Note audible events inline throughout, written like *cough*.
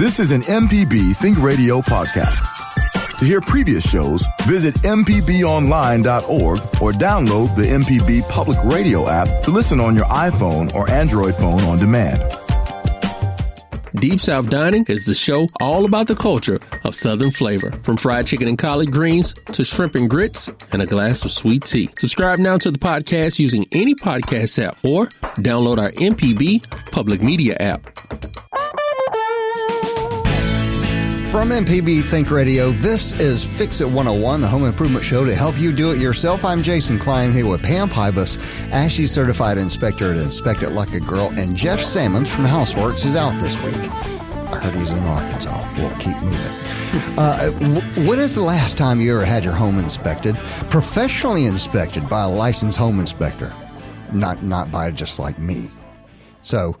This is an MPB Think Radio podcast. To hear previous shows, visit MPBOnline.org or download the MPB Public Radio app to listen on your iPhone or Android phone on demand. Deep South Dining is the show all about the culture of Southern flavor, from fried chicken and collard greens to shrimp and grits and a glass of sweet tea. Subscribe now to the podcast using any podcast app or download our MPB Public Media app. From MPB Think Radio, this is Fix It 101, the home improvement show to help you do it yourself. I'm Jason Klein here with Pam Pybas, ASHI certified inspector at Inspect It Like a Girl, and Jeff Salmons from House Works is out this week. I heard he's in Arkansas. We'll keep moving. Uh, when is the last time you ever had your home inspected, professionally inspected by a licensed home inspector, not not by just like me? So,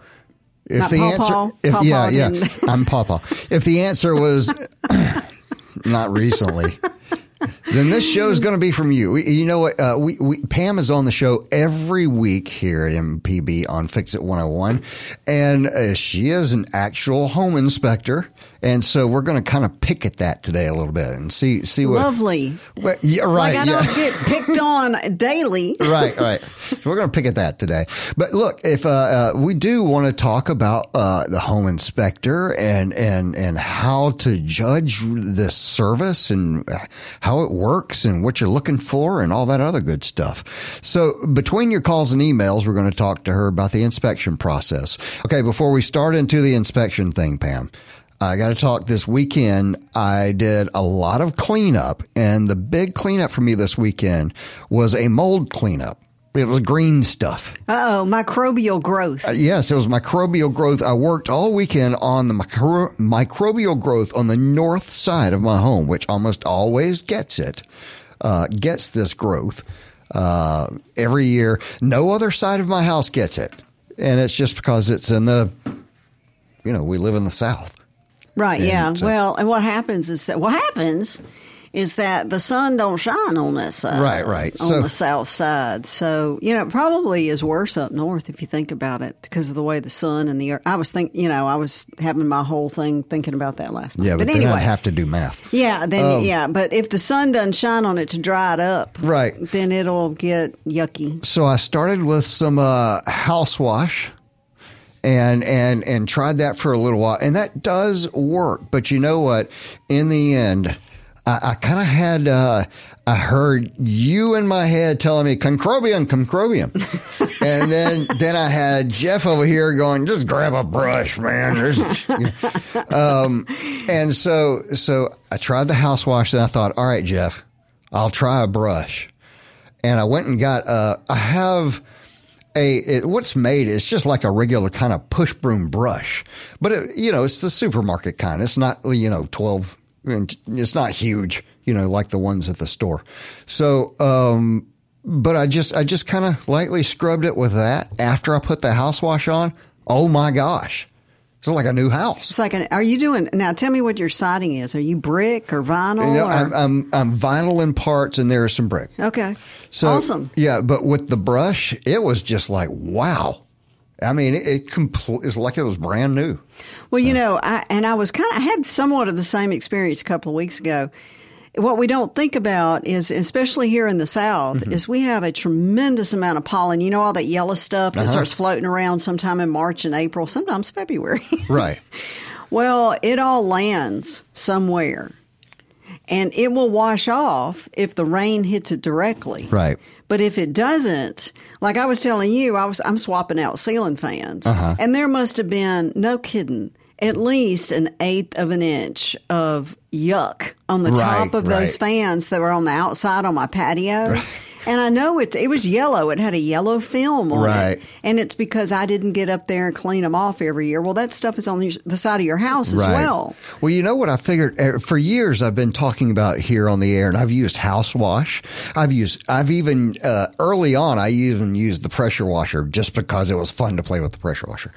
if Not the Paw answer, Paw? if Paw yeah, yeah, *laughs* I'm Papa. If the answer was *coughs* not recently, then this show is going to be from you. We, you know what? Uh, we, we Pam is on the show every week here at MPB on Fix It 101, and uh, she is an actual home inspector. And so we're going to kind of pick at that today a little bit and see see what. Lovely. Well, yeah, right. Like I don't get picked *laughs* on daily. right, right. So we're going to pick at that today. But look, if uh, uh, we do want to talk about uh, the home inspector and and and how to judge this service and how it works and what you're looking for and all that other good stuff. So between your calls and emails, we're going to talk to her about the inspection process. Okay, before we start into the inspection thing, Pam. I got to talk this weekend. I did a lot of cleanup and the big cleanup for me this weekend was a mold cleanup. It was green stuff. Uh oh, microbial growth. Uh, yes, it was microbial growth. I worked all weekend on the micro- microbial growth on the north side of my home, which almost always gets it, uh, gets this growth, uh, every year. No other side of my house gets it. And it's just because it's in the, you know, we live in the South. Right, yeah. and, uh, well, and what happens is that what happens is that the sun don't shine on that side. Right, right. On So- the south side. So, you know, it probably is worse up north if you think about it because of the way the sun and the earth. I was think, you know, I was having my whole thing thinking about that last night. Yeah, but, then anyway. I'd have to do math. Yeah, then yeah, but if the sun doesn't shine on it to dry it up, Right. then it'll get yucky. So I started with some uh, house wash and and and tried that for a little while, and that does work. But you know what? In the end, I, I kind of had. Uh, I heard you in my head telling me concrobium, concrobium, *laughs* and then then I had Jeff over here going, just grab a brush, man. *laughs* Um, and so so I tried the house wash, and I thought, all right, Jeff, I'll try a brush and I went and got uh I have a it, what's made is just like a regular kind of push broom brush, but it, you know it's the supermarket kind. It's not you know twelve. It's not huge, you know, like the ones at the store. So, um, but I just I just kind of lightly scrubbed it with that after I put the house wash on. Oh my gosh, it's like a new house. It's like, an, are you doing now? Tell me what your siding is. Are you brick or vinyl? You know, or, I'm, I'm I'm vinyl in parts, and there is some brick. okay, So awesome. Yeah, but with the brush, it was just like wow. I mean, it, it compl- it's like it was brand new. Well, you know, I and I was kind of I had somewhat of the same experience a couple of weeks ago. What we don't think about is, especially here in the South, Mm-hmm. is we have a tremendous amount of pollen. You know, all that yellow stuff Uh-huh. that starts floating around sometime in March and April, sometimes February. *laughs* Right. Well, it all lands somewhere. And it will wash off if the rain hits it directly. Right. But if it doesn't, like I was telling you, I was I'm swapping out ceiling fans. Uh-huh. And there must have been, no kidding, at least an eighth of an inch of yuck on the Right, top of those fans that were on the outside on my patio. And I know it it was yellow. It had a yellow film on Right. it. And it's because I didn't get up there and clean them off every year. Well, that stuff is on the side of your house as well. Well, you know what I figured uh, for years I've been talking about here on the air, and I've used house wash. I've used, I've even uh, early on, I even used the pressure washer just because it was fun to play with the pressure washer.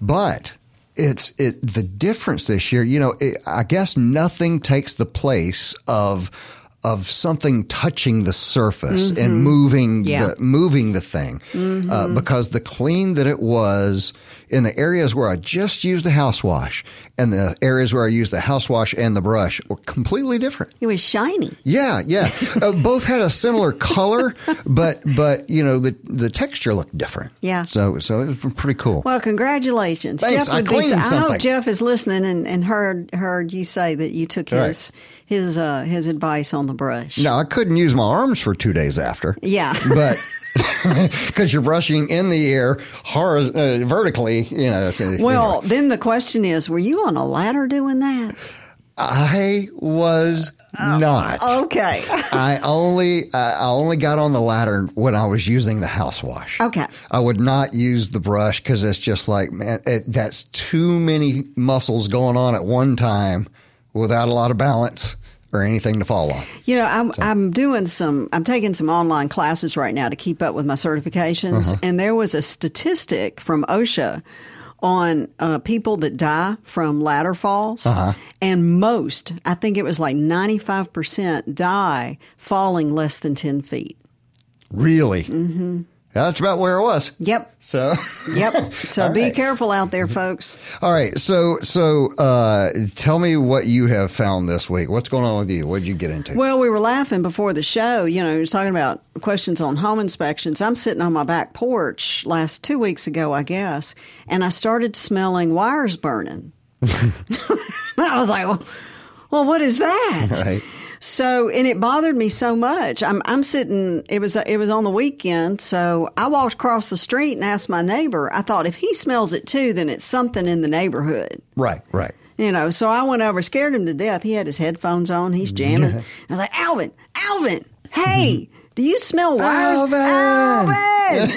But it's it the difference this year. You know, it, I guess nothing takes the place of of something touching the surface and moving Yeah. the moving the thing uh, because the clean that it was in the areas where I just used the house wash and the areas where I used the house wash and the brush were completely different. It was shiny. Yeah, yeah. *laughs* uh, both had a similar color, but but you know the the texture looked different. Yeah. So so it was pretty cool. Well, congratulations, Thanks, Jeff. I be cleaned I something. hope Jeff is listening and, and heard heard you say that you took Right. his his uh, his advice on the brush. now I couldn't use my arms for two days after. Yeah. but. *laughs* Because you're brushing in the air, horiz- uh, vertically, you know. So, Well, anyway. then the question is, were you on a ladder doing that? I was not. Okay. *laughs* I only I I only got on the ladder when I was using the house wash. Okay. I would not use the brush because it's just like man, it, that's too many muscles going on at one time without a lot of balance or anything to fall on. You know, I'm I'm doing some I'm taking some online classes right now to keep up with my certifications, Uh-huh. and there was a statistic from OSHA on uh, people that die from ladder falls, Uh-huh. and most, I think it was like 95 percent, die falling less than 10 feet. Really? Mm-hmm. That's about where it was. Yep. So, *laughs* Yep. So be right. careful out there, folks. all right. So, so uh, tell me what you have found this week. What's going on with you? What did you get into? Well, we were laughing before the show. You know, talking about questions on home inspections. I'm sitting on my back porch last two weeks ago, I guess, and I started smelling wires burning. *laughs* *laughs* I was like, well, well, what is that? Right. So, and it bothered me so much. I'm, I'm sitting. It was, it was on the weekend. So I walked across the street and asked my neighbor. I thought if he smells it too, then it's something in the neighborhood. right, right. You know, so I went over, scared him to death. He had his headphones on. He's jamming. I was like, Alvin, Alvin, hey, do you smell wires? Alvin! Alvin!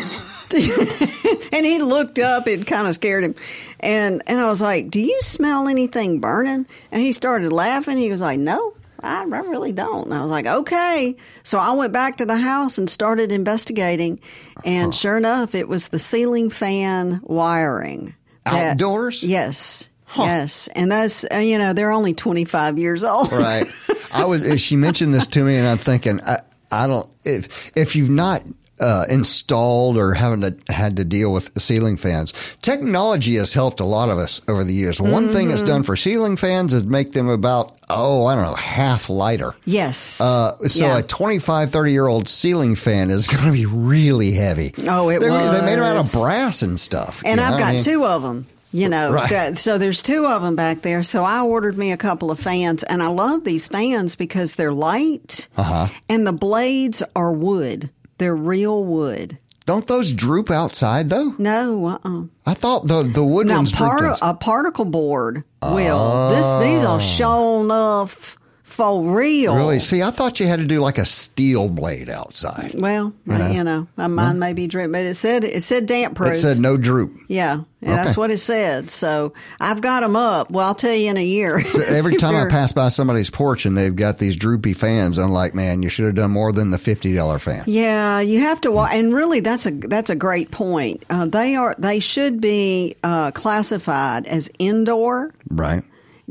*laughs* and he looked up. It kind of scared him. And, and I was like, do you smell anything burning? And he started laughing. He was like, no. I, I really don't. And I was like, okay. So I went back to the house and started investigating. And sure enough, it was the ceiling fan wiring. that- Outdoors? Yes. Yes. And that's, uh, you know, they're only 25 years old. right. I was. She mentioned this to me, and I'm thinking, I, I don't. If if you've not uh, installed or haven't to, had to deal with ceiling fans, technology has helped a lot of us over the years. One thing it's done for ceiling fans is make them about oh, I don't know, half lighter. Yes. Uh, so Yeah. a 25, 30 year old ceiling fan is *laughs* going to be really heavy. Oh, it They're- They made them out of brass and stuff. and I've know? got I mean, two of them. You know, Right. that, so there's two of them back there. So I ordered me a couple of fans, and I love these fans because they're light, Uh-huh. and the blades are wood. They're real wood. Don't those droop outside though? No, uh-uh. I thought the the wood Now, ones part, a particle board will. This these are ah. shown off for real. Really? See, I thought you had to do like a steel blade outside. Well, you know, my mine may be drip, but it said it said damp proof. It said no droop. Yeah, yeah, that's what it said. So I've got them up. Well, I'll tell you in a year. *laughs* So every *laughs* time I pass by somebody's porch and they've got these droopy fans, I'm like, man, you should have done more than the fifty dollar fan. Yeah, you have to wa and really that's a that's a great point. Uh, they are they should be uh, classified as indoor. Right.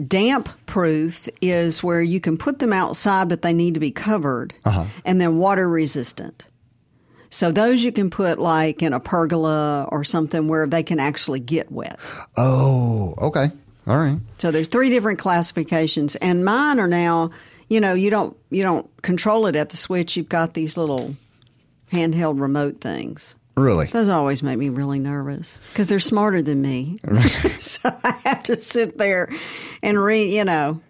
Damp proof is where you can put them outside, but they need to be covered, Uh-huh. and then water resistant. So those you can put like in a pergola or something where they can actually get wet. Oh, okay. All right. So there's three different classifications, and mine are now. You know, you don't you don't control it at the switch. You've got these little handheld remote things. Really? Those always make me really nervous because they're smarter than me. *laughs* so I have to sit there and read. You know,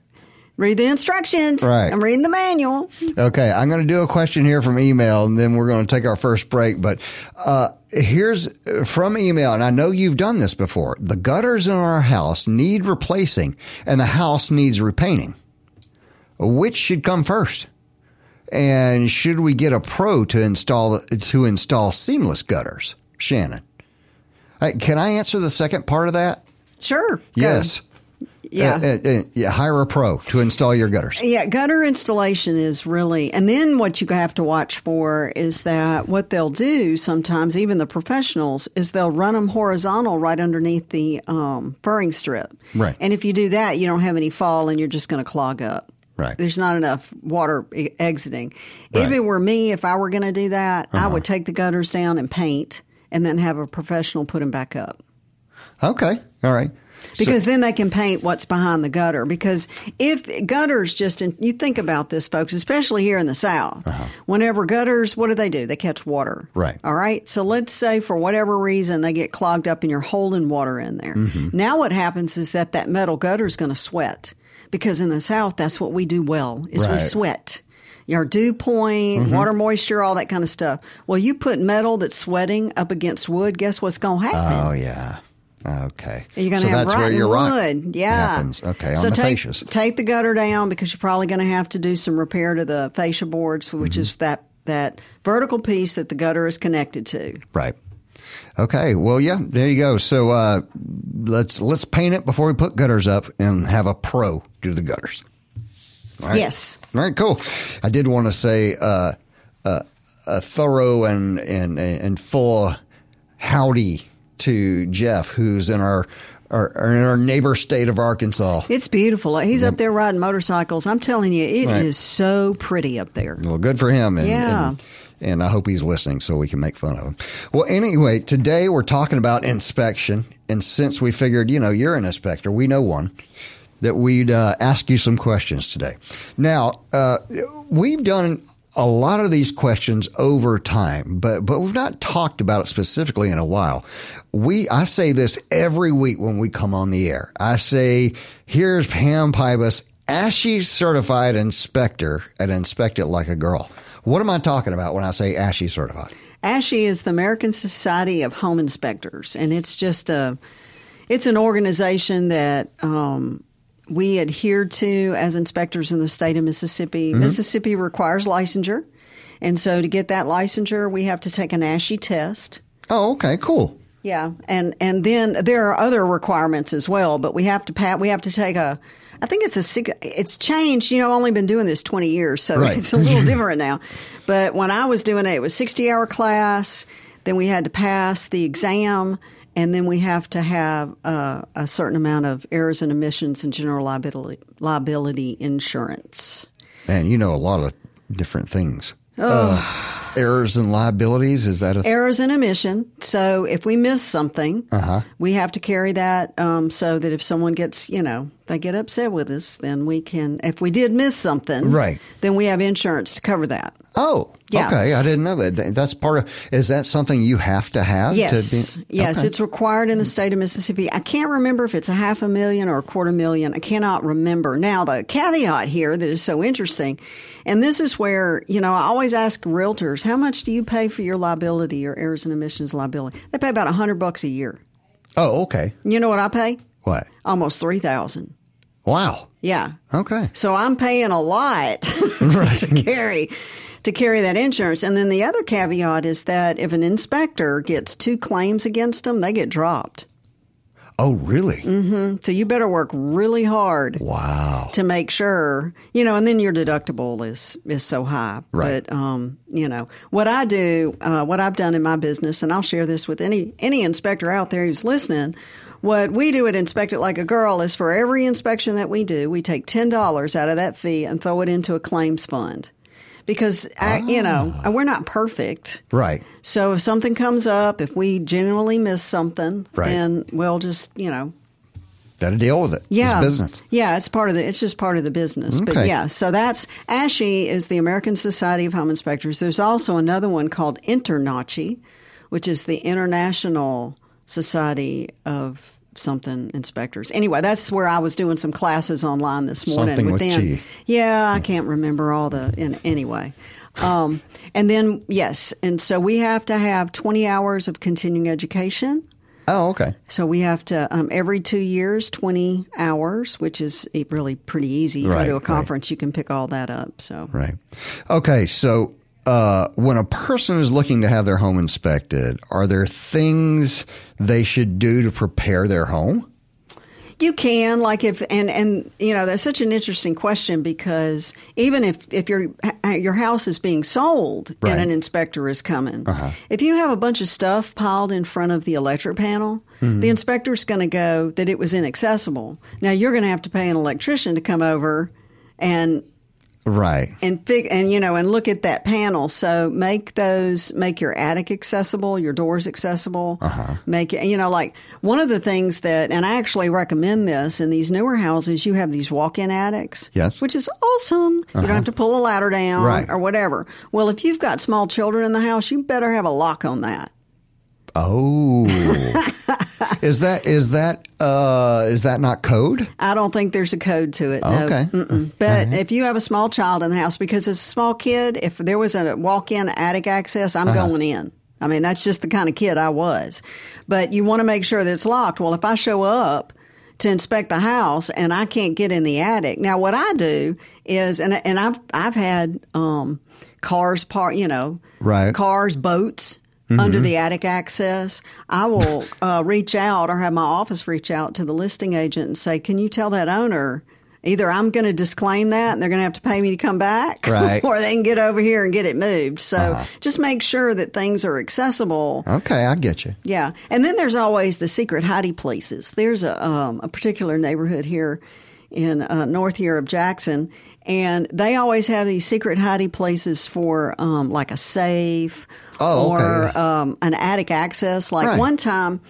read the instructions. Right. I'm reading the manual. Okay, I'm going to do a question here from email, and then we're going to take our first break. But uh, here's from email, and I know you've done this before. The gutters in our house need replacing, and the house needs repainting. Which should come first? And should we get a pro to install to install seamless gutters? Shannon, can I answer the second part of that? Sure. Yes. Yeah. Uh, uh, uh, yeah. Hire a pro to install your gutters. Yeah, gutter installation is really, and then what you have to watch for is that what they'll do sometimes, even the professionals, is they'll run them horizontal right underneath the um, furring strip. Right. And if you do that, you don't have any fall and you're just going to clog up. Right. There's not enough water e- exiting. If it were me, if I were going to do that, I would take the gutters down and paint, and then have a professional put them back up. Okay. All right. So- Because then they can paint what's behind the gutter. Because if gutters just, in, you think about this, folks, especially here in the South, whenever gutters, what do they do? They catch water. Uh-huh. Right. All right. So let's say for whatever reason they get clogged up and you're holding water in there. Mm-hmm. Now what happens is that that metal gutter is going to sweat. Because in the South, that's what we do well is we sweat. Your dew point, water moisture, all that kind of stuff. Well, you put metal that's sweating up against wood, guess what's going to happen? Oh yeah. Okay. You're going so to have that's where rotten your rot wood. Yeah. happens. Okay. On so the take, fascias. take the gutter down because you're probably going to have to do some repair to the fascia boards, which Mm-hmm. is that that vertical piece that the gutter is connected to. Right. Okay. Well, yeah. There you go. So uh, let's let's paint it before we put gutters up and have a pro do the gutters. All right. Yes. All right. Cool. I did want to say uh, uh, a thorough and and and full howdy to Jeff, who's in our. Our, in our neighbor state of Arkansas. It's beautiful. He's up there riding motorcycles. I'm telling you, it is Right. so pretty up there. Well, good for him. And, Yeah. and, and I hope he's listening so we can make fun of him. Well, anyway, today we're talking about inspection. And since we figured, you know, you're an inspector, we know one, that we'd uh, ask you some questions today. Now, uh, we've done a lot of these questions over time, but but we've not talked about it specifically in a while. We I say this every week when we come on the air. I say, here's Pam Pybas, ASHI certified inspector and Inspect It Like a Girl. What am I talking about when I say ASHI certified? ASHI is the American Society of Home Inspectors, and it's just a it's an organization that um, we adhere to as inspectors in the state of Mississippi. Mm-hmm. Mississippi requires licensure, and so to get that licensure, we have to take an ASHI test. Oh, okay, cool. Yeah, and and then there are other requirements as well, but we have to pat. We have to take a. I think it's a. It's changed. You know, I've only been doing this twenty years, so Right. it's a little *laughs* different now. But when I was doing it, it was sixty hour class. Then we had to pass the exam, and then we have to have uh, a certain amount of errors and omissions and general liability liability insurance. Man, you know a lot of different things. Uh, errors and liabilities, is that a errors and omission. So if we miss something, Uh-huh. we have to carry that um, so that if someone gets, you know, they get upset with us, then we can. If we did miss something, Right. then we have insurance to cover that. Oh, Yeah. okay. I didn't know that. That's part of. Is that something you have to have? Yes, To be, yes, okay. it's required in the state of Mississippi. I can't remember if it's a half a million or a quarter million. I cannot remember. Now, the caveat here that is so interesting, and this is where, you know, I always ask realtors, how much do you pay for your liability, your errors and omissions liability? They pay about a hundred bucks a year. Oh, okay. You know what I pay? What? Almost three thousand. Wow. Yeah. Okay. So I'm paying a lot *laughs* to carry to carry that insurance. And then the other caveat is that if an inspector gets two claims against them, they get dropped. Oh, really? Mm-hmm. So you better work really hard Wow. to make sure, you know, and then your deductible is is so high. Right. But um, you know, what I do, uh, what I've done in my business, and I'll share this with any any inspector out there who's listening. What we do at Inspect It Like a Girl is for every inspection that we do, we take ten dollars out of that fee and throw it into a claims fund. Because I, you know, Ah. we're not perfect. Right. So if something comes up, if we genuinely miss something, Right. then we'll just, you know, Got to deal with it. yeah, It's business. Yeah, it's part of the. It's just part of the business. But Okay. yeah, so that's ASHI is the American Society of Home Inspectors. There's also another one called INTERNACHI, which is the International Society of something inspectors. Anyway, that's where I was doing some classes online this morning Something with with them. G. Yeah, I can't remember all the. In, anyway. Um, and then yes, and so we have to have 20 hours of continuing education. Oh, okay. So we have to um, every two years, twenty hours, which is eh, really pretty easy. You Right, go to a right. conference, you can pick all that up. So Right. Okay. So, uh, when a person is looking to have their home inspected, are there things they should do to prepare their home? you can like if and and you know that's such an interesting question because even if if your your house is being sold Right. and an inspector is coming, if you have a bunch of stuff piled in front of the electric panel, the inspector's going to go that it was inaccessible. Now you're going to have to pay an electrician to come over and Right. and fig- and you know and look at that panel so make those make your attic accessible your doors accessible uh-huh. make it you know like one of the things that and i actually recommend this in these newer houses you have these walk-in attics Yes. which is awesome you don't have to pull a ladder down Right. or whatever well if you've got small children in the house you better have a lock on that Oh. *laughs* is that is that uh is that not code? I don't think there's a code to it. No. Okay. Mm-mm. But if you have a small child in the house, because as a small kid, if there was a walk-in attic access, I'm Uh-huh. going in. I mean, that's just the kind of kid I was. But you want to make sure that it's locked. Well, if I show up to inspect the house and I can't get in the attic, now what I do is, and and I've I've had um, cars park, you know, Right. cars, boats. Under the attic access, I will uh, reach out or have my office reach out to the listing agent and say, "Can you tell that owner either I'm going to disclaim that and they're going to have to pay me to come back, Right. *laughs* or they can get over here and get it moved." So just make sure that things are accessible. Okay, I get you. Yeah, and then there's always the secret hidey places. There's a um, a particular neighborhood here in uh, north here of Jackson, and they always have these secret hiding places for um, like a safe Oh, or um, an attic access. Like Right. one time.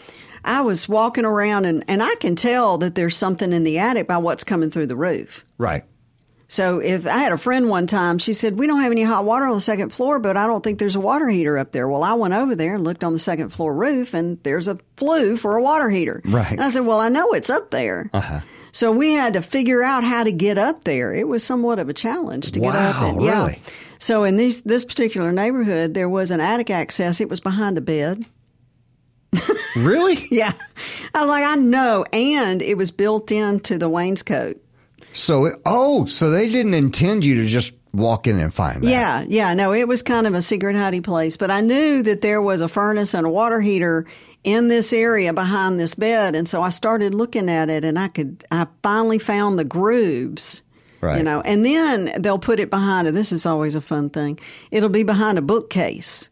I was walking around and, and I can tell that there's something in the attic by what's coming through the roof. Right. So if I had a friend one time, she said, We don't have any hot water on the second floor, but I don't think there's a water heater up there. Well, I went over there and looked on the second floor roof and there's a flue for a water heater. Right. And I said, Well, I know it's up there. Uh-huh. So we had to figure out how to get up there. It was somewhat of a challenge to get up. Wow, And, yeah. really? So in these this particular neighborhood, there was an attic access. It was behind a bed. *laughs* Really? Yeah. I was like, I know. And it was built into the wainscot. So, it, oh, so they didn't intend you to just walk in and find that. Yeah, yeah, no, it was kind of a secret hidey place, but I knew that there was a furnace and a water heater in this area behind this bed, and so I started looking at it, and I could, I finally found the grooves. Right. You know, and then they'll put it behind. It. This is always a fun thing. It'll be behind a bookcase,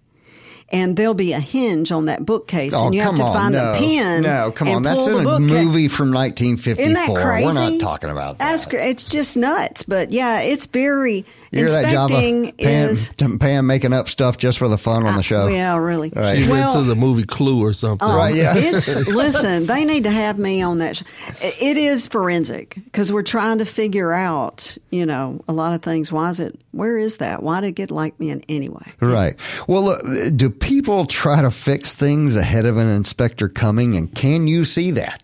and there'll be a hinge on that bookcase, Oh, and you have to on. find no. the pin. No, come on. That's in a movie from 1954. Isn't that crazy? We're not talking about that. That's it's just nuts, but yeah, it's very you hear that, Java? inspecting Pam, is Pam making up stuff just for the fun on the show. Yeah, really. Right. She Well, into the movie Clue or something. um, Right, yeah. it's *laughs* listen. They need to have me on that. Sh- it is forensic because we're trying to figure out, you know, a lot of things. Why is it? Where is that? Why did it get like me in anyway? Right. Well, look, do people try to fix things ahead of an inspector coming, and can you see that?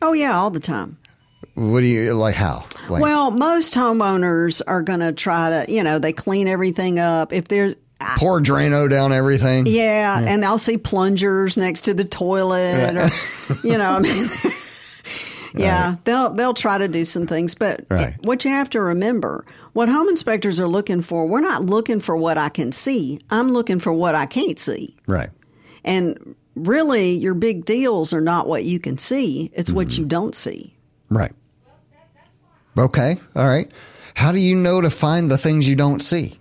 Oh yeah, all the time. What do you like? How? Like, Well, most homeowners are going to try to, you know, they clean everything up. If there's pour Drano down everything. Yeah, and I'll see plungers next to the toilet, or, you know. I mean, *laughs* yeah, they'll they'll try to do some things, but Right. what you have to remember, what home inspectors are looking for, we're not looking for what I can see. I'm looking for what I can't see, Right. and really, your big deals are not what you can see; it's what Mm-hmm. you don't see. Right. Okay. All right. How do you know to find the things you don't see?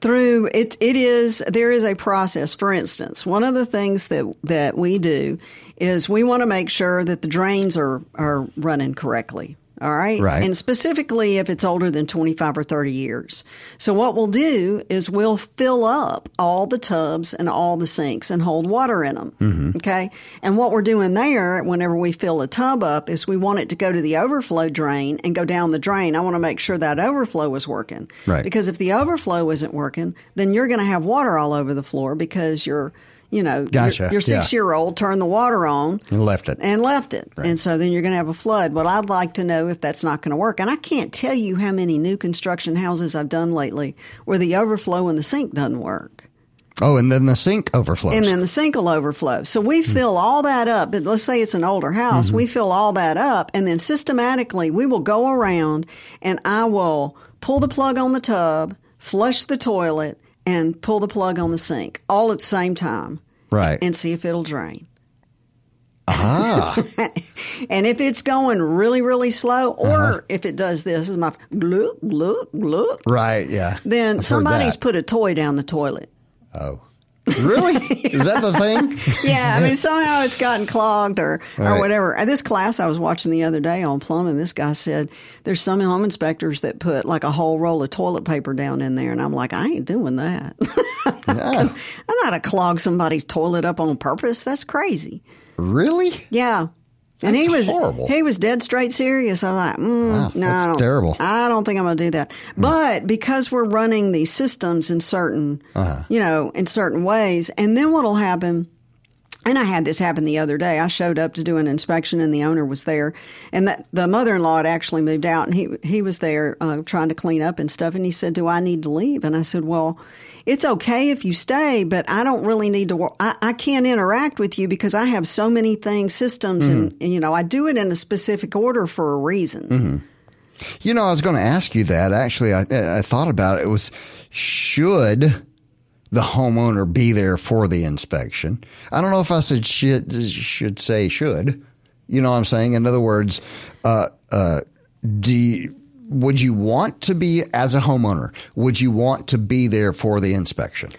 through it it is there is a process for instance one of the things that that we do is we want to make sure that the drains are are running correctly all right Right. and specifically if it's older than 25 or 30 years so what we'll do is we'll fill up all the tubs and all the sinks and hold water in them Mm-hmm. okay and what we're doing there whenever we fill a tub up is we want it to go to the overflow drain and go down the drain i want to make sure that overflow is working Right. because if the overflow isn't working, then you're going to have water all over the floor because you're, you know, your- Gotcha. your, Yeah. six year old turned the water on And left it. and left it. And so then you're going to have a flood. Well, I'd like to know if that's not going to work. And I can't tell you how many new construction houses I've done lately where the overflow in the sink doesn't work. Oh, and then the sink overflows. And then the sink will overflow. So we hmm. fill all that up. But let's say it's an older house. Mm-hmm. We fill all that up. And then systematically, we will go around and I will pull the plug on the tub, flush the toilet, and pull the plug on the sink all at the same time right. and see if it'll drain. ah. *laughs* And if it's going really, really slow, or if it does this, is my look, look, look, right. Yeah. then I've somebody's put a toy down the toilet. Oh. Really? Is that the thing? *laughs* yeah, I mean somehow it's gotten clogged or Right. or whatever. At this class I was watching the other day on plumbing, this guy said there's some home inspectors that put like a whole roll of toilet paper down in there, and I'm like, I ain't doing that. *laughs* Yeah. I'm not to clog somebody's toilet up on purpose. That's crazy. Really? Yeah. And he was horrible. he was dead straight serious. I thought, mm, Wow, no, that's I don't- terrible. I don't think I'm going to do that. But because we're running these systems in certain, Uh-huh. you know, in certain ways, and then what'll happen? And I had this happen the other day. I showed up to do an inspection, and the owner was there, and that, the mother-in-law had actually moved out, and he he was there uh, trying to clean up and stuff. And he said, "Do I need to leave?" And I said, "Well, it's okay if you stay, but I don't really need to. I, I can't interact with you because I have so many things, systems, and, and you know, I do it in a specific order for a reason." You know, I was going to ask you that. Actually, I, I thought about it. It was should the homeowner be there for the inspection? I don't know if I said should, should say should. You know what I'm saying? In other words, uh, uh, do you, would you want to be as a homeowner? Would you want to be there for the inspection?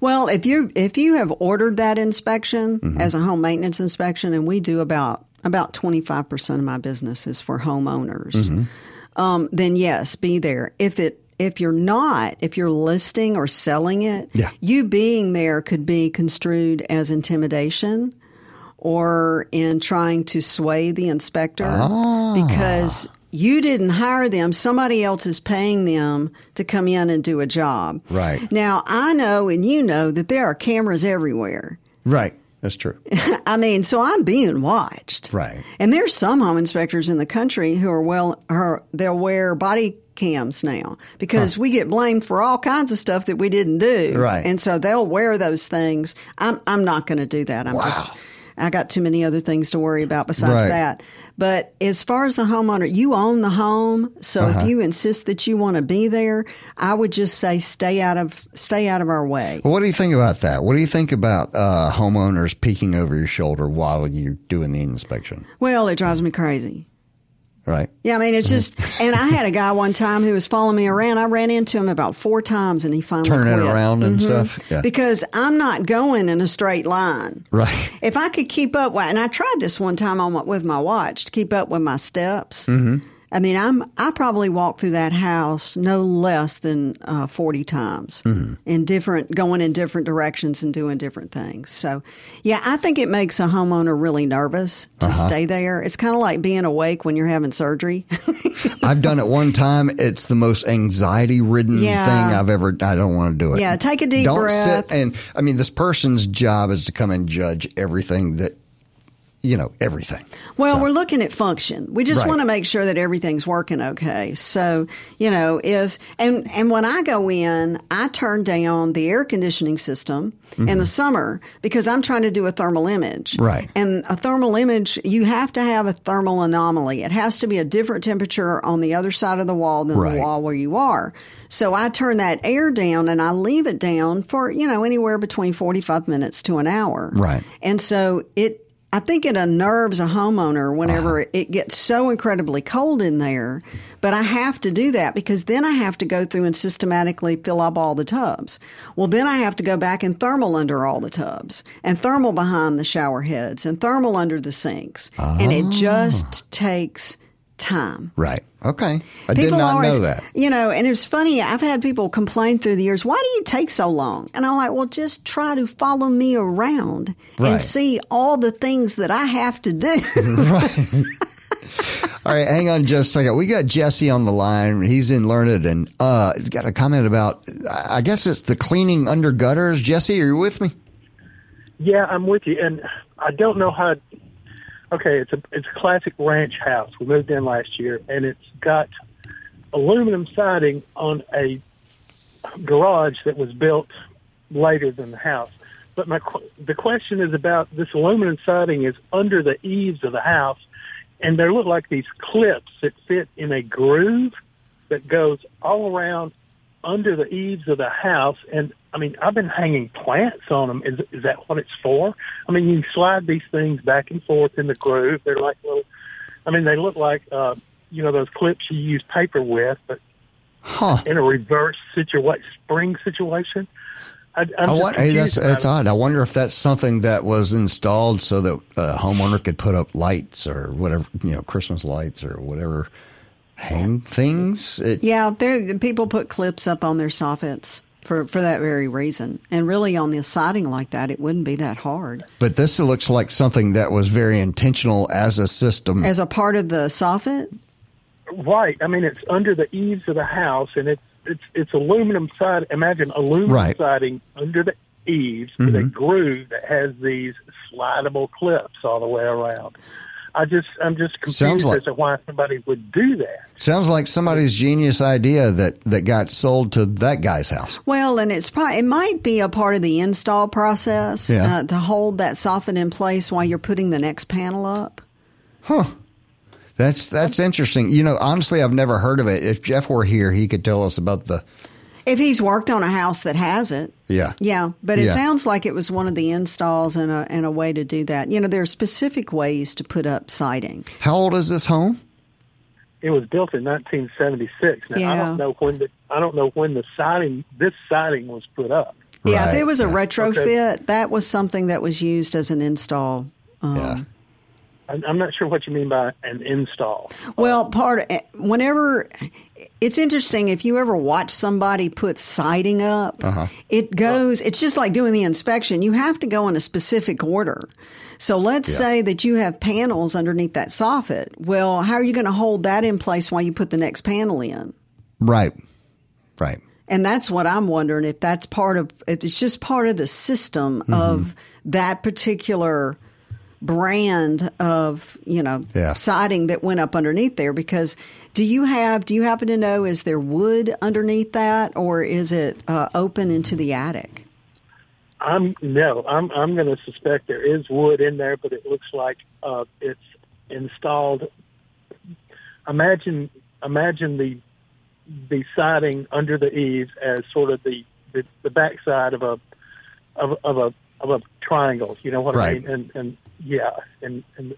Well, if you if you have ordered that inspection mm-hmm. as a home maintenance inspection, and we do about about twenty five percent of my business is for homeowners, mm-hmm. um, then yes, be there. If it if you're not, if you're listing or selling it, Yeah. you being there could be construed as intimidation or in trying to sway the inspector ah. because you didn't hire them. Somebody else is paying them to come in and do a job. Right. Now, I know and you know that there are cameras everywhere. Right. That's true. *laughs* I mean, so I'm being watched. Right. And there's some home inspectors in the country who are well, are, they'll wear body cams now because we get blamed for all kinds of stuff that we didn't do. Right. And so they'll wear those things. I'm, I'm not going to do that. I'm Wow. just, I got too many other things to worry about besides Right. that. But as far as the homeowner, you own the home, so Uh-huh. if you insist that you want to be there, I would just say stay out of stay out of our way. Well, what do you think about that? What do you think about uh, homeowners peeking over your shoulder while you're doing the inspection? Well, it drives me crazy. Right. Yeah, I mean, it's just, and I had a guy one time who was following me around. I ran into him about four times and he finally Turning it around and stuff. Yeah. Because I'm not going in a straight line. Right. If I could keep up, with, and I tried this one time on with my watch to keep up with my steps. Mm-hmm. I mean, I'm I probably walked through that house no less than uh, forty times Mm-hmm. in different, going in different directions and doing different things. So, yeah, I think it makes a homeowner really nervous to Uh-huh. stay there. It's kind of like being awake when you're having surgery. *laughs* I've done it one time. It's the most anxiety ridden Yeah. thing I've ever. I don't want to do it. Yeah, take a deep don't breath. sit and. I mean, this person's job is to come and judge everything that, you know, everything. Well, So- we're looking at function. We just Right. want to make sure that everything's working okay. So, you know, if and and when I go in, I turn down the air conditioning system in the summer because I'm trying to do a thermal image. Mm-hmm. Right. And a thermal image, you have to have a thermal anomaly. It has to be a different temperature on the other side of the wall than Right. the wall where you are. So I turn that air down and I leave it down for, you know, anywhere between 45 minutes to an hour. Right. And so it, I think it unnerves a homeowner whenever Uh-huh. it gets so incredibly cold in there. But I have to do that because then I have to go through and systematically fill up all the tubs. Well, then I have to go back and thermal under all the tubs and thermal behind the shower heads and thermal under the sinks. And it Ah. just takes time. Right. Okay. I did People not always, know that. You know, and it's funny. I've had people complain through the years, "Why do you take so long?" And I'm like, "Well, just try to follow me around Right. and see all the things that I have to do." *laughs* Right. all right, hang on just a second. We got Jesse on the line. He's in Learned and uh, he's got a comment about, I guess it's the cleaning under gutters. Jesse, are you with me? Yeah, I'm with you, and I don't know how. Okay, it's a it's a classic ranch house. We moved in last year, and it's got aluminum siding on a garage that was built later than the house. But my the question is about this aluminum siding is under the eaves of the house, and there look like these clips that fit in a groove that goes all around under the eaves of the house. And I mean, I've been hanging plants on them. Is is that what it's for? I mean, you slide these things back and forth in the groove. They're like little. I mean, they look like uh, you know those clips you use paper with, but Huh. in a reverse situation, spring situation. I, I'm I want, hey, that's that's it. odd. I wonder if that's something that was installed so that a homeowner could put up lights or whatever, you know, Christmas lights or whatever, hang things. It, Yeah, there people put clips up on their soffits for for that very reason. And really, on the siding like that, it wouldn't be that hard But this looks like something that was very intentional as a system. as a part of the soffit. Right. I mean, it's under the eaves of the house, and it's it's it's aluminum siding. Imagine aluminum Right. siding under the eaves with a mm-hmm. groove that has these slidable clips all the way around. I just I'm just Sounds confused like- as to why somebody would do that. Sounds like somebody's genius idea that, that got sold to that guy's house. Well, and it's probably it might be a part of the install process Yeah. uh, to hold that soffit in place while you're putting the next panel up. Huh. That's that's interesting. You know, honestly, I've never heard of it. If Jeff were here, he could tell us about the. If he's worked on a house that has it, Yeah. yeah. But it Yeah. sounds like it was one of the installs and a and a way to do that. You know, there are specific ways to put up siding. How old is this home? It was built in 1976. Now I don't know when the I don't know when the siding this siding was put up. Yeah, if it was a yeah. retrofit, that was something that was used as an install. Um, Yeah. I- I'm not sure what you mean by an install. Well, part whenever it's interesting if you ever watch somebody put siding up, Uh-huh. it goes. It's just like doing the inspection. You have to go in a specific order. So let's Yeah. say that you have panels underneath that soffit. Well, how are you going to hold that in place while you put the next panel in? Right. Right. And that's what I'm wondering if that's part of if it's just part of the system Mm-hmm. of that particular brand of you know Yeah. siding that went up underneath there because do you have do you happen to know is there wood underneath that or is it uh, open into the attic I'm no, I'm I'm going to suspect there is wood in there, but it looks like uh, it's installed. Imagine imagine the the siding under the eaves as sort of the the, the backside of a of, of a of a triangle. You know what Right. I mean? And and yeah, and and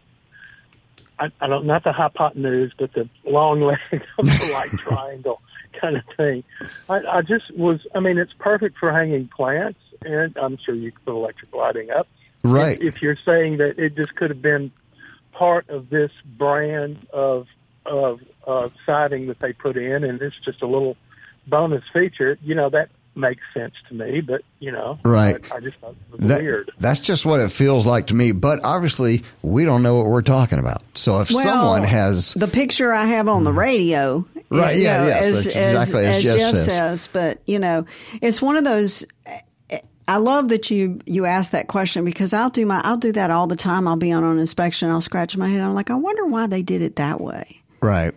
I, I don't not the hypotenuse, but the long *laughs* leg of the right *laughs* triangle kind of thing. I, I just was. I mean, it's perfect for hanging plants, and I'm sure you could put electric lighting up. Right. If, if you're saying that it just could have been part of this brand of of uh, siding that they put in, and it's just a little bonus feature, you know that makes sense to me. But you know, Right. I, I just thought it was That- weird. That's just what it feels like to me. But obviously, we don't know what we're talking about. So if someone has. the picture I have on the hmm. radio, Right, you yeah, know, yes, as, that's exactly as Jeff says. But you know, it's one of those. I love that you you asked that question because I'll do my I'll do that all the time. I'll be on an inspection. I'll scratch my head. I'm like, I wonder why they did it that way. Right.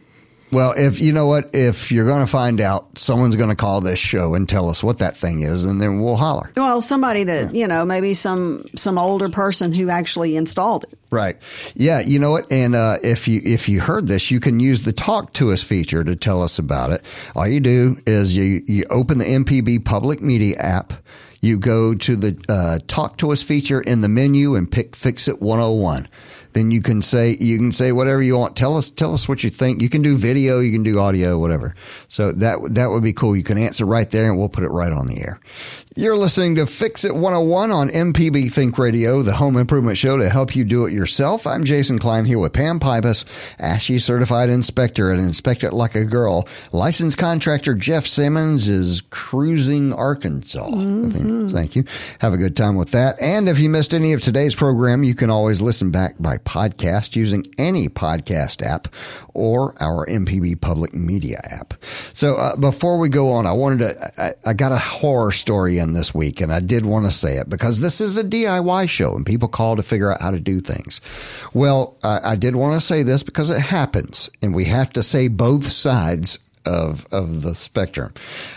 Well, if you know what, if you're going to find out, someone's going to call this show and tell us what that thing is, and then we'll holler. Well, somebody that you know, maybe some some older person who actually installed it. Right. Yeah. You know what? And uh, if you if you heard this, you can use the talk to us feature to tell us about it. All you do is you you open the MPB Public Media app. You go to the uh, talk to us feature in the menu and pick Fix It 101. Then you can say you can say whatever you want. Tell us tell us what you think. You can do video, you can do audio, whatever. So that that would be cool. You can answer right there, and we'll put it right on the air. You're listening to Fix It 101 on MPB Think Radio, the home improvement show to help you do it yourself. I'm Jason Klein here with Pam Pybas, ASHI certified inspector at Inspect It Like a Girl. Licensed contractor Jeff Salmons is cruising Arkansas. Mm-hmm. Thank you. Have a good time with that. And if you missed any of today's program, you can always listen back by podcast using any podcast app or our MPB public media app. So uh, before we go on, I wanted to, I, I got a horror story in this week and I did want to say it because this is a DIY show and people call to figure out how to do things. Well, I, I did want to say this because it happens and we have to say both sides of, of the spectrum.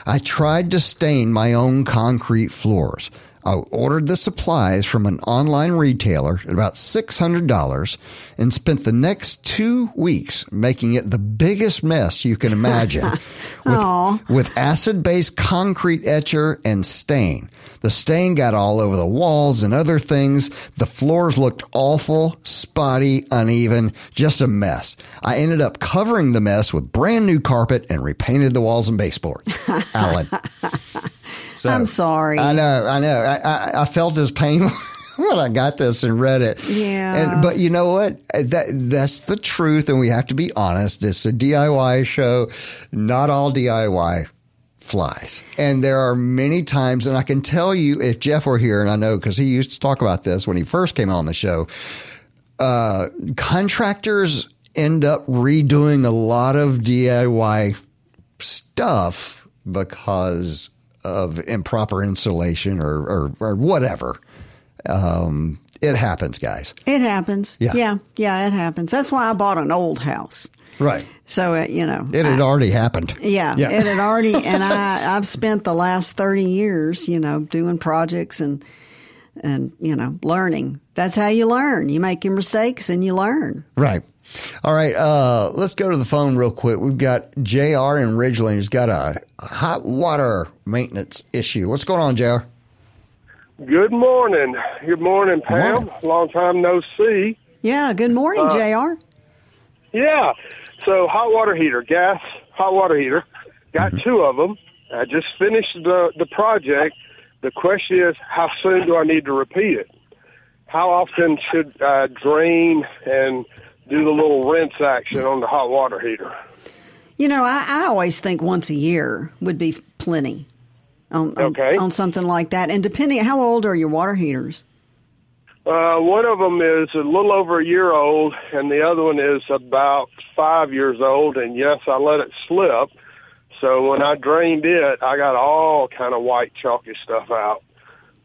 I tried to stain my own concrete floors. I ordered the supplies from an online retailer at about $600 and spent the next two weeks making it the biggest mess you can imagine *laughs* with, with acid based concrete etcher and stain. The stain got all over the walls and other things. The floors looked awful, spotty, uneven, just a mess. I ended up covering the mess with brand new carpet and repainted the walls and baseboards. *laughs* Alan. So, I'm sorry. I know, I know. I, I, I felt his pain *laughs* when I got this and read it. Yeah. And, but you know what? That that's the truth, and we have to be honest. It's a DIY show. Not all DIY flies. And there are many times, and I can tell you if Jeff were here, and I know because he used to talk about this when he first came on the show, uh, contractors end up redoing a lot of DIY stuff because of improper insulation or, or, or whatever. Um, it happens, guys. It happens. Yeah. yeah, yeah, it happens. That's why I bought an old house. Right. So it, you know, It had I- already happened. Yeah, Yeah. it had already, *laughs* and I I've spent the last thirty years, you know, doing projects and and you know learning. That's how you learn. You make your mistakes and you learn. Right. All right. Uh, let's go to the phone real quick. We've got JR in Ridgeland who's got a hot water maintenance issue. What's going on, JR? Good morning. Good morning, Pam. Morning. Long time no see. Yeah. Good morning, Uh, Jr. Yeah. So hot water heater, gas hot water heater. Got two of them. I just finished the the project. The question is, how soon do I need to repeat it? How often should I drain and do the little rinse action on the hot water heater? You know, I, I always think once a year would be plenty. On, on- Okay. on something like that, and depending, how old are your water heaters? Uh, one of them is a little over a year old, and the other one is about five years old. And yes, I let it slip. So when I drained it, I got all kind of white chalky stuff out.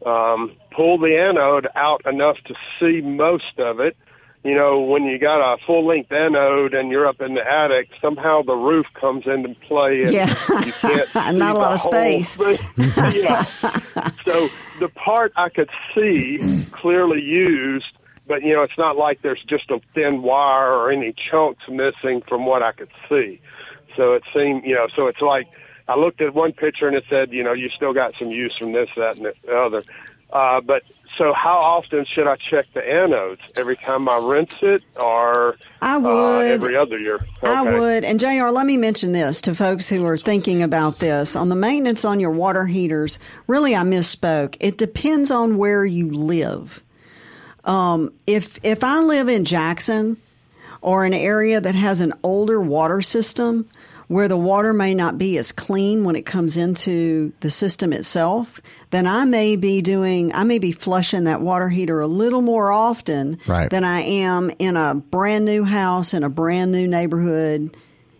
Um, pulled the anode out enough to see most of it. You know, when you got a full length anode and you're up in the attic, somehow the roof comes into play. And Yeah. you can't *laughs* Not a lot of space. yeah. So the part I could see clearly used, but you know, it's not like there's just a thin wire or any chunks missing from what I could see. So it seemed, you know, so it's like I looked at one picture and it said, you know, you still got some use from this, that, and the other. Uh, but so how often should I check the anodes? Every time I rinse it, or I uh, every other year? I would. And JR, let me mention this to folks who are thinking about this. On the maintenance on your water heaters, really, I misspoke. It depends on where you live. Um, if if I live in Jackson or an area that has an older water system where the water may not be as clean when it comes into the system itself, then I may be doing I may be flushing that water heater a little more often Right. than I am in a brand new house in a brand new neighborhood,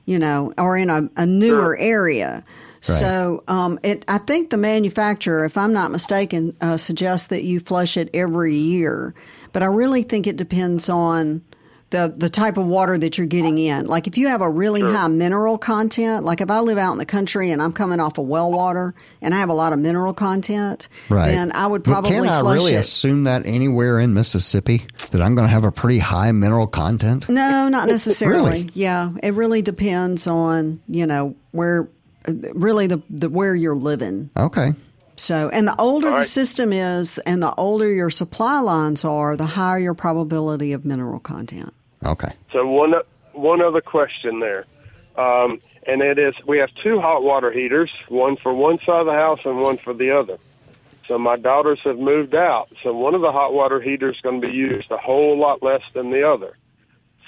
you know, or in a, a newer area. So um, it, I think the manufacturer, if I'm not mistaken, uh, suggests that you flush it every year. But I really think it depends on the the type of water that you're getting in. Like if you have a really high mineral content, like if I live out in the country and I'm coming off of well water and I have a lot of mineral content, Right. then I would But probably Can I really it. assume that anywhere in Mississippi that I'm going to have a pretty high mineral content? No, not necessarily. Really? Yeah, it really depends on you know where, really the, the where you're living. Okay. So, and the older All the system is, and the older your supply lines are, the higher your probability of mineral content. Okay. So one one other question there, um, and it is we have two hot water heaters, one for one side of the house and one for the other. So my daughters have moved out, so one of the hot water heaters is going to be used a whole lot less than the other.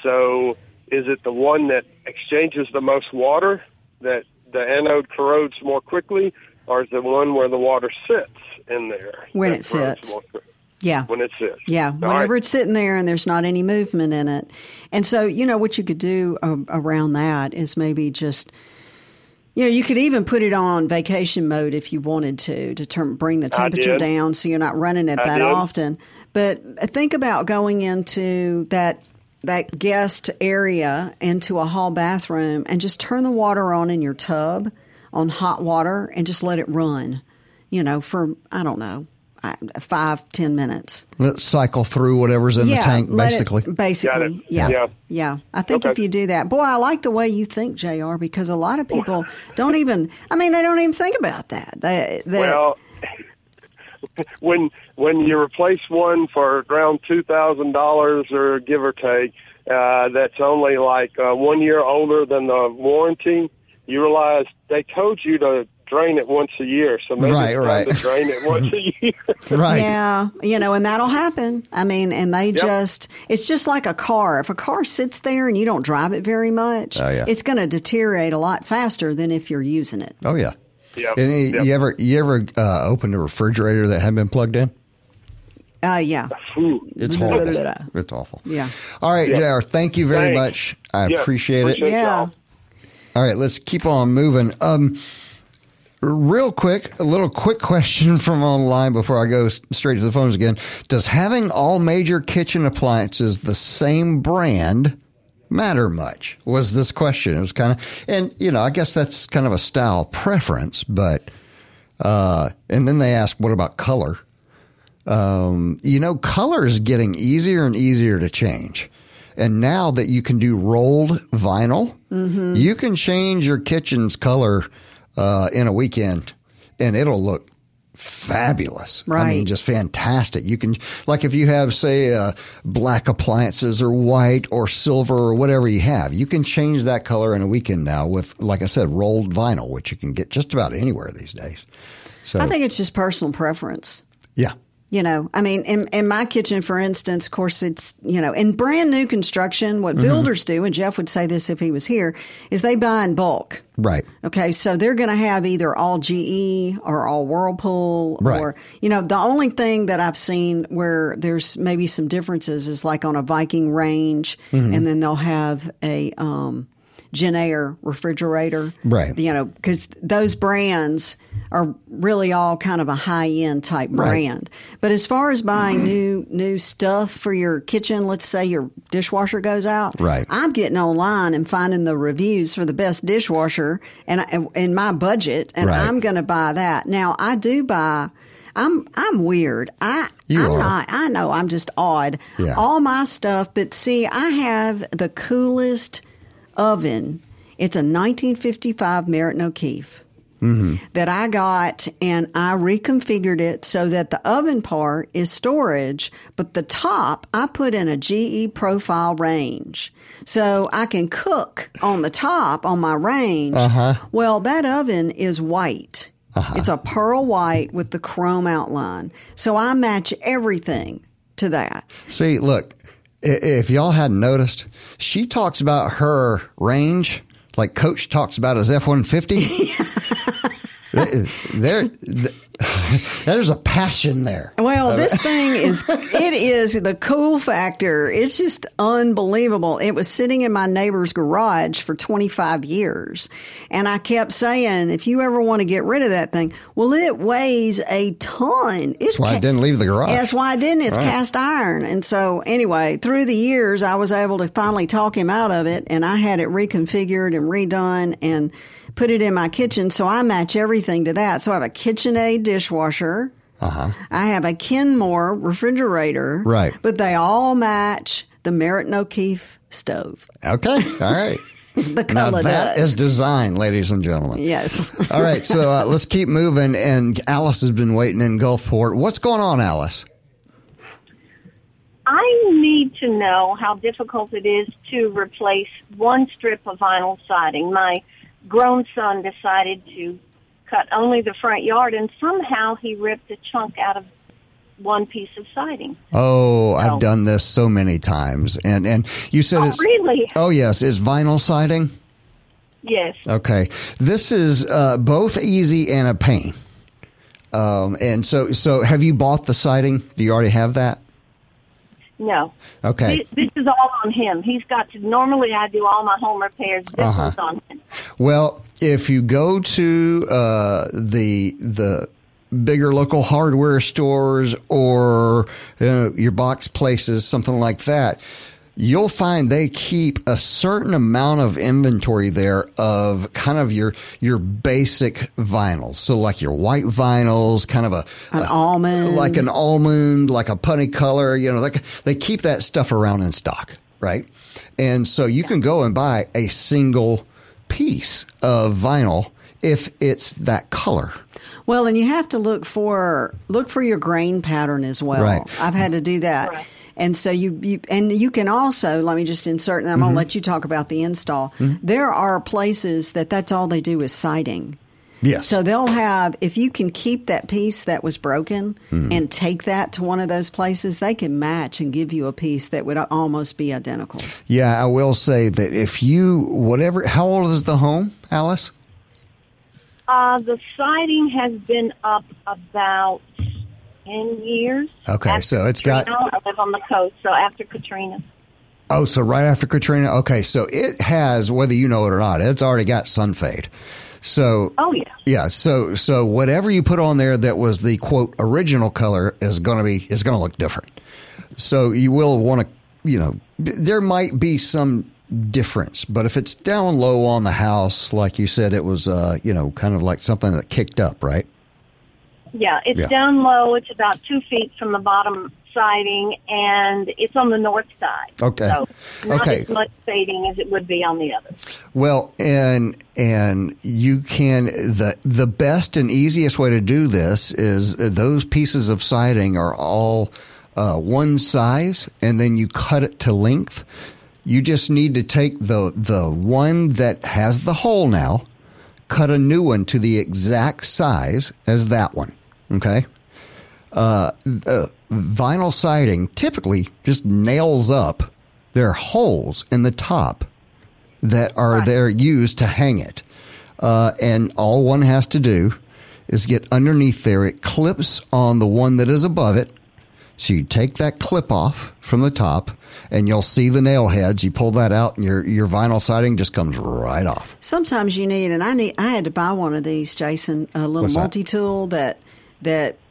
So is it the one that exchanges the most water that the anode corrodes more quickly, or is it one where the water sits in there? When it sits. more quick- Yeah. When it sits. Yeah, All whenever right. it's sitting there and there's not any movement in it. And so, you know, what you could do uh, around that is maybe just, you know, you could even put it on vacation mode if you wanted to, to term, bring the temperature down so you're not running it I that did. often. But think about going into that that guest area into a hall bathroom and just turn the water on in your tub on hot water and just let it run, you know, for, I don't know, five, ten minutes. Let's cycle through whatever's in the tank, let it- basically. basically, yeah, Yeah. yeah. I think Okay. if you do that, boy, I like the way you think, Jr. Because a lot of people don't even. I mean, they don't even think about that. They, they, Well, *laughs* when when you replace one for around two thousand dollars or give or take, uh, that's only like uh, one year older than the warranty. You realize they told you to drain it once a year. So maybe Right, it's time right. to drain it once a *laughs* year. Right. Yeah, you know, and that'll happen. I mean, and they just, it's just like a car. If a car sits there and you don't drive it very much, Oh, yeah. it's going to deteriorate a lot faster than if you're using it. Oh yeah. Yeah. You, Yep. you ever you ever uh, opened a refrigerator that hadn't been plugged in? Uh, yeah. It's Blah, *laughs* blah, horrible. blah, *laughs* blah. It's awful. Yeah. All right, Yeah. JR, thank you very Thanks. much. I Yeah, appreciate, it. appreciate Yeah. y'all. All right, let's keep on moving. Um, real quick, a little quick question from online before I go straight to the phones again. Does having all major kitchen appliances the same brand matter much? Was this question? It was kind of, and you know, I guess that's kind of a style preference, but, uh, and then they ask, what about color? Um, you know, color is getting easier and easier to change. And now that you can do rolled vinyl, you can change your kitchen's color uh, in a weekend and it'll look fabulous. I mean, just fantastic. You can, like, if you have, say, uh, black appliances or white or silver or whatever you have, you can change that color in a weekend now with, like I said, rolled vinyl, which you can get just about anywhere these days. So, I think it's just personal preference. yeah. You know, I mean, in, in my kitchen, for instance, of course, it's, you know, in brand new construction, what Mm-hmm. builders do, and Jeff would say this if he was here, is they buy in bulk. Right. Okay, so they're going to have either all GE or all Whirlpool, Right. or you know, the only thing that I've seen where there's maybe some differences is like on a Viking range, Mm-hmm. and then they'll have a um, Jenn-Air refrigerator, Right. You know, because those brands are really all kind of a high end type Right. brand. But as far as buying *clears throat* new new stuff for your kitchen, let's say your dishwasher goes out, Right. I'm getting online and finding the reviews for the best dishwasher and in my budget, and Right. I'm going to buy that. Now I do buy. I'm I'm weird. I You I'm are. not. I know I'm just odd. Yeah. All my stuff, but see, I have the coolest oven. It's a 1955 Merritt and O'Keefe that I got and I reconfigured it so that the oven part is storage, but the top I put in a GE profile range. So I can cook on the top on my range. Uh-huh. Well, that oven is white. It's a pearl white with the chrome outline. So I match everything to that. See, look, if y'all hadn't noticed, she talks about her range like Coach talks about his F one fifty. *laughs* There, th- *laughs* there's a passion there. Well, uh, this thing is, *laughs* it is the cool factor. It's just unbelievable. It was sitting in my neighbor's garage for 25 years. And I kept saying, if you ever want to get rid of that thing, well, it weighs a ton. It's That's why I didn't leave the garage. That's why I didn't. It's Right. cast iron. And so, anyway, through the years, I was able to finally talk him out of it, and I had it reconfigured and redone and put it in my kitchen. So I match everything to that. So I have a KitchenAid dishwasher. Uh-huh. I have a Kenmore refrigerator. Right. But they all match the Merritt and O'Keefe stove. Okay, all right. *laughs* The now color that does. is design, ladies and gentlemen. yes. *laughs* All right, so uh, let's keep moving. And Alice has been waiting in Gulfport. What's going on, Alice? I need to know how difficult it is to replace one strip of vinyl siding. My grown son decided to cut only the front yard, and somehow he ripped a chunk out of one piece of siding. Oh, I've Oh. done this so many times. And and you said Oh, it's really? Oh yes, is vinyl siding? Yes. Okay, this is uh, both easy and a pain. Um, and so, so have you bought the siding? Do you already have that? No. Okay. This, this is all on him. He's got to. Normally, I do all my home repairs. This Uh-huh. is on him. Well, if you go to uh, the the bigger local hardware stores or uh, your box places, something like that, you'll find they keep a certain amount of inventory there of kind of your your basic vinyls. So like your white vinyls, kind of a An a- almond. like an almond, like a punny color. You know, like they keep that stuff around in stock, right? And so you can go and buy a single piece of vinyl if it's that color. Well, and you have to look for look for your grain pattern as well. Right. I've had to do that. Right. And so you, you and you can also let me just insert and I'm Mm-hmm. going to let you talk about the install. There are places that that's all they do is siding. Yes. So they'll have, if you can keep that piece that was broken Hmm. and take that to one of those places, they can match and give you a piece that would almost be identical. Yeah, I will say that if you, whatever, how old is the home, Alice? Uh, the siding has been up about 10 years. Okay, After so it's got- I live on the coast, so after Katrina. Oh, so right after Katrina? Okay, so it has, whether you know it or not, it's already got sun fade. So, Oh, yeah. yeah, so so whatever you put on there that was the quote original color is going to be is going to look different. So you will want to, you know, b- there might be some difference, but if it's down low on the house, like you said, it was, uh, you know, kind of like something that kicked up, right? Yeah, it's Yeah. down low. It's about two feet from the bottom siding, and it's on the north side. Okay. So not Okay. as much fading as it would be on the other. Well, and and you can the the best and easiest way to do this is uh, those pieces of siding are all uh, one size, and then you cut it to length. You just need to take the the one that has the hole now, cut a new one to the exact size as that one. Okay. Uh, uh, vinyl siding typically just nails up. There are holes in the top that are there used to hang it. Uh, and all one has to do is get underneath there. It clips on the one that is above it. So you take that clip off from the top and you'll see the nail heads. You pull that out and your, your vinyl siding just comes right off. Sometimes you need, and I need, I had to buy one of these, Jason, a little multi tool that that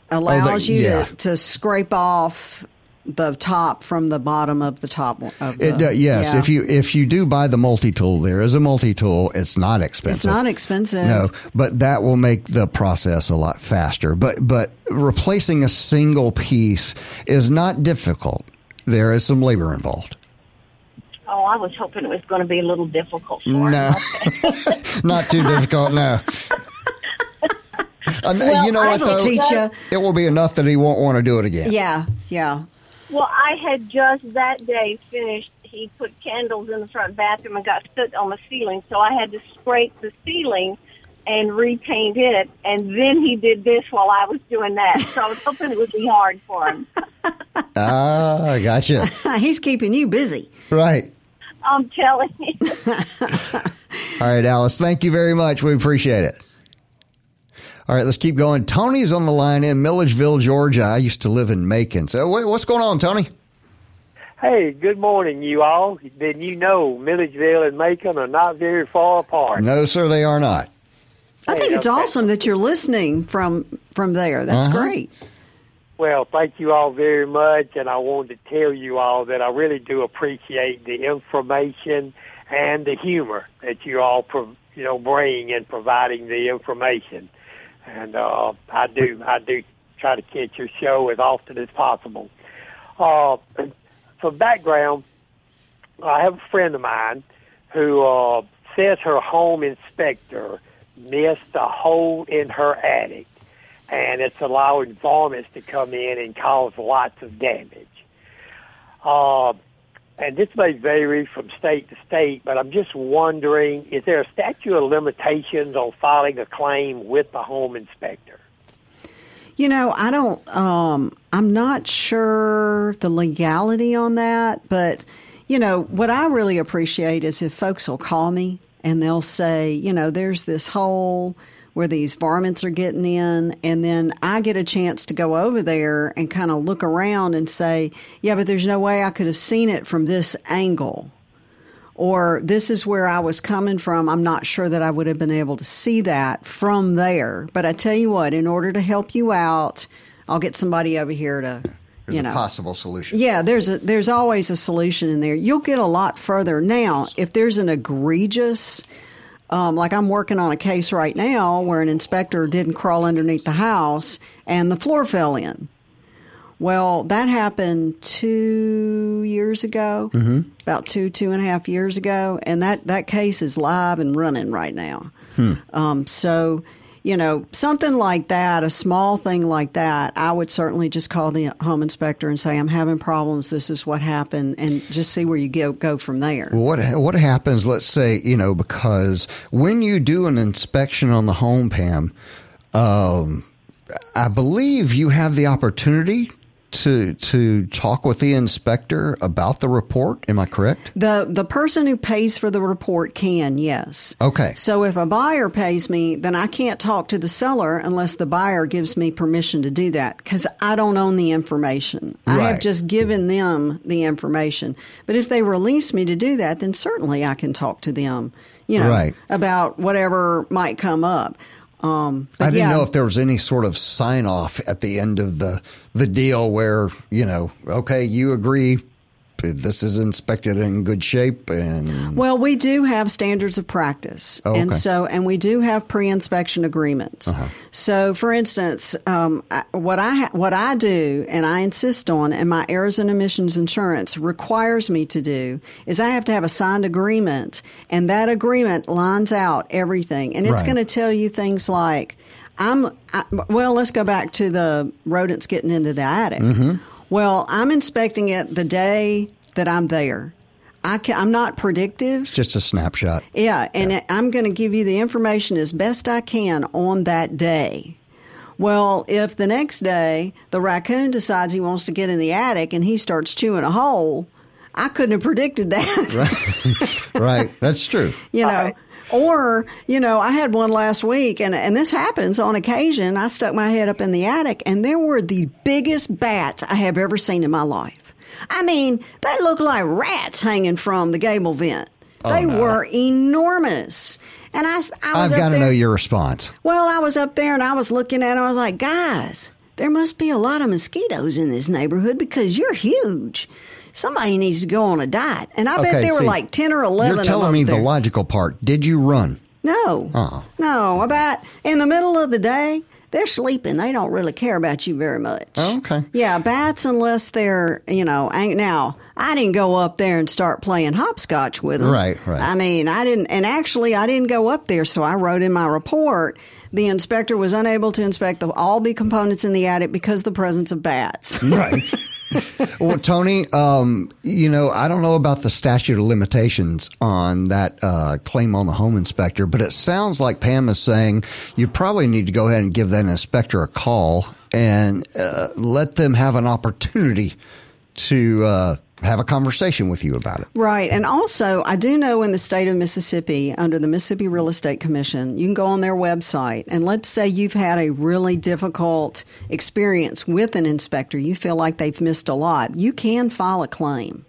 allows you yeah. to, to scrape off the top from the bottom of the top. Of the, It, uh, yes, yeah. if you if you do buy the multi tool, there is a multi tool. It's not expensive. it's not expensive. No, but that will make the process a lot faster. But but replacing a single piece is not difficult. There is some labor involved. Oh, I was hoping it was going to be a little difficult for No, *laughs* not too difficult. No. And, Well, you know I what will though? teach ya. It will be enough that he won't want to do it again. Yeah, yeah. Well, I had just that day finished. He put candles in the front bathroom and got soot on the ceiling, so I had to scrape the ceiling and repaint it. And then he did this while I was doing that. So I was hoping it would be hard for him. *laughs* Ah, I gotcha. *laughs* He's keeping you busy. right. I'm telling you. *laughs* All right, Alice. Thank you very much. We appreciate it. All right, let's keep going. Tony's on the line in Milledgeville, Georgia. I used to live in Macon. So, what's going on, Tony? Hey, good morning, you all. Then you know Milledgeville and Macon are not very far apart. No, sir, they are not. I think Hey, it's okay. awesome that you're listening from from there. That's Uh-huh. great. Well, thank you all very much, and I wanted to tell you all that I really do appreciate the information and the humor that you all, pro- you know, bring in providing the information. And uh, I do, I do try to catch your show as often as possible. Uh, for background, I have a friend of mine who uh, says her home inspector missed a hole in her attic, and it's allowing varmints to come in and cause lots of damage. Uh, and this may vary from state to state, but I'm just wondering, is there a statute of limitations on filing a claim with the home inspector? You know, I don't. Um, I'm not sure the legality on that, but you know what I really appreciate is if folks will call me and they'll say, you know, there's this hole where these varmints are getting in, and then I get a chance to go over there and kind of look around and say, yeah, but there's no way I could have seen it from this angle. Or this is where I was coming from. I'm not sure that I would have been able to see that from there. But I tell you what, in order to help you out, I'll get somebody over here to, There's you a know, possible solution. yeah, there's a there's always a solution in there. You'll get a lot further now if there's an egregious. Um, like I'm working on a case right now where an inspector didn't crawl underneath the house and the floor fell in. Well, that happened two years ago, mm-hmm. about two two and a half years ago, and that that case is live and running right now. Um, so, you know, something like that, a small thing like that, I would certainly just call the home inspector and say, I'm having problems. This is what happened, and just see where you go, go from there. What what happens? Let's say you know because when you do an inspection on the home, Pam, um, I believe you have the opportunity to to talk with the inspector about the report. Am I correct? The the person who pays for the report can, yes. Okay. So if a buyer pays me, then I can't talk to the seller unless the buyer gives me permission to do that because I don't own the information. I have just given them the information. But if they release me to do that, then certainly I can talk to them, you know, Right. about whatever might come up. Um, I didn't yeah. know if there was any sort of sign off at the end of the the deal where you know, okay, you agree, this is inspected in good shape, and Well, we do have standards of practice, Oh, and so and we do have pre-inspection agreements. Uh-huh. So, for instance, um, what I what I do, and I insist on, and my errors and omissions insurance requires me to do, is I have to have a signed agreement, and that agreement lines out everything, and it's Right. going to tell you things like. I'm I, well. Let's go back to the rodents getting into the attic. Mm-hmm. Well, I'm inspecting it the day that I'm there. I can, I'm not predictive. It's just a snapshot. Yeah, and I'm going to give you the information as best I can on that day. Well, if the next day the raccoon decides he wants to get in the attic and he starts chewing a hole, I couldn't have predicted that. right, *laughs* that's true. you know. Or, you know, I had one last week and, and this happens on occasion. I stuck my head up in the attic and there were the biggest bats I have ever seen in my life. I mean, they looked like rats hanging from the gable vent. Oh, they no. were enormous. And I, I was I've got to know your response. well, I was up there and I was looking at it. I was like, guys, there must be a lot of mosquitoes in this neighborhood because you're huge. Somebody needs to go on a diet. And I bet Okay, there were like 10 or 11 You're of telling them me there. the logical part. Did you run? No. Oh. No, about in the middle of the day, they're sleeping. They don't really care about you very much. Oh, okay. Yeah, bats, unless they're, you know, now, I didn't go up there and start playing hopscotch with them. Right, right. I mean, I didn't, and actually, I didn't go up there, so I wrote in my report the inspector was unable to inspect the, all the components in the attic because of the presence of bats. Right. *laughs* *laughs* well, Tony, um, you know, I don't know about the statute of limitations on that uh, claim on the home inspector, but it sounds like Pam is saying you probably need to go ahead and give that inspector a call and uh, let them have an opportunity to uh, have a conversation with you about it. Right. And also, I do know in the state of Mississippi, under the Mississippi Real Estate Commission, you can go on their website and let's say you've had a really difficult experience with an inspector. You feel like they've missed a lot. You can file a claim.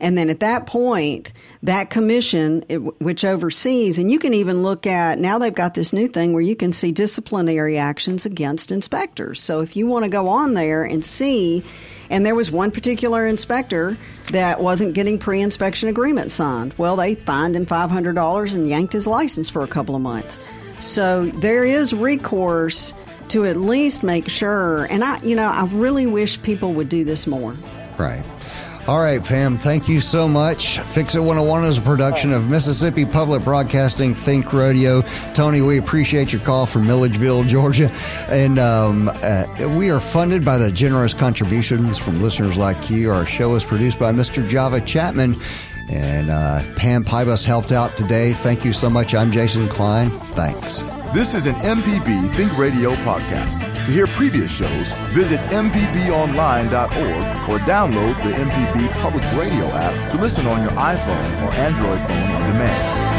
And then at that point, that commission, it, which oversees, and you can even look at now they've got this new thing where you can see disciplinary actions against inspectors. So if you want to go on there and see, and there was one particular inspector that wasn't getting pre inspection agreement signed. Well, they fined him $500 and yanked his license for a couple of months. So there is recourse to at least make sure, and I, you know, I really wish people would do this more. Right. All right, Pam, thank you so much. Fix It 101 is a production of Mississippi Public Broadcasting Think Radio. Tony, we appreciate your call from Milledgeville, Georgia. And um, uh, we are funded by the generous contributions from listeners like you. Our show is produced by Mr. Java Chapman. And uh, Pam Pybas helped out today. Thank you so much. I'm Jason Klein. Thanks. This is an MPB Think Radio podcast. To hear previous shows, visit MPBOnline.org or download the MPB Public Radio app to listen on your iPhone or Android phone on demand.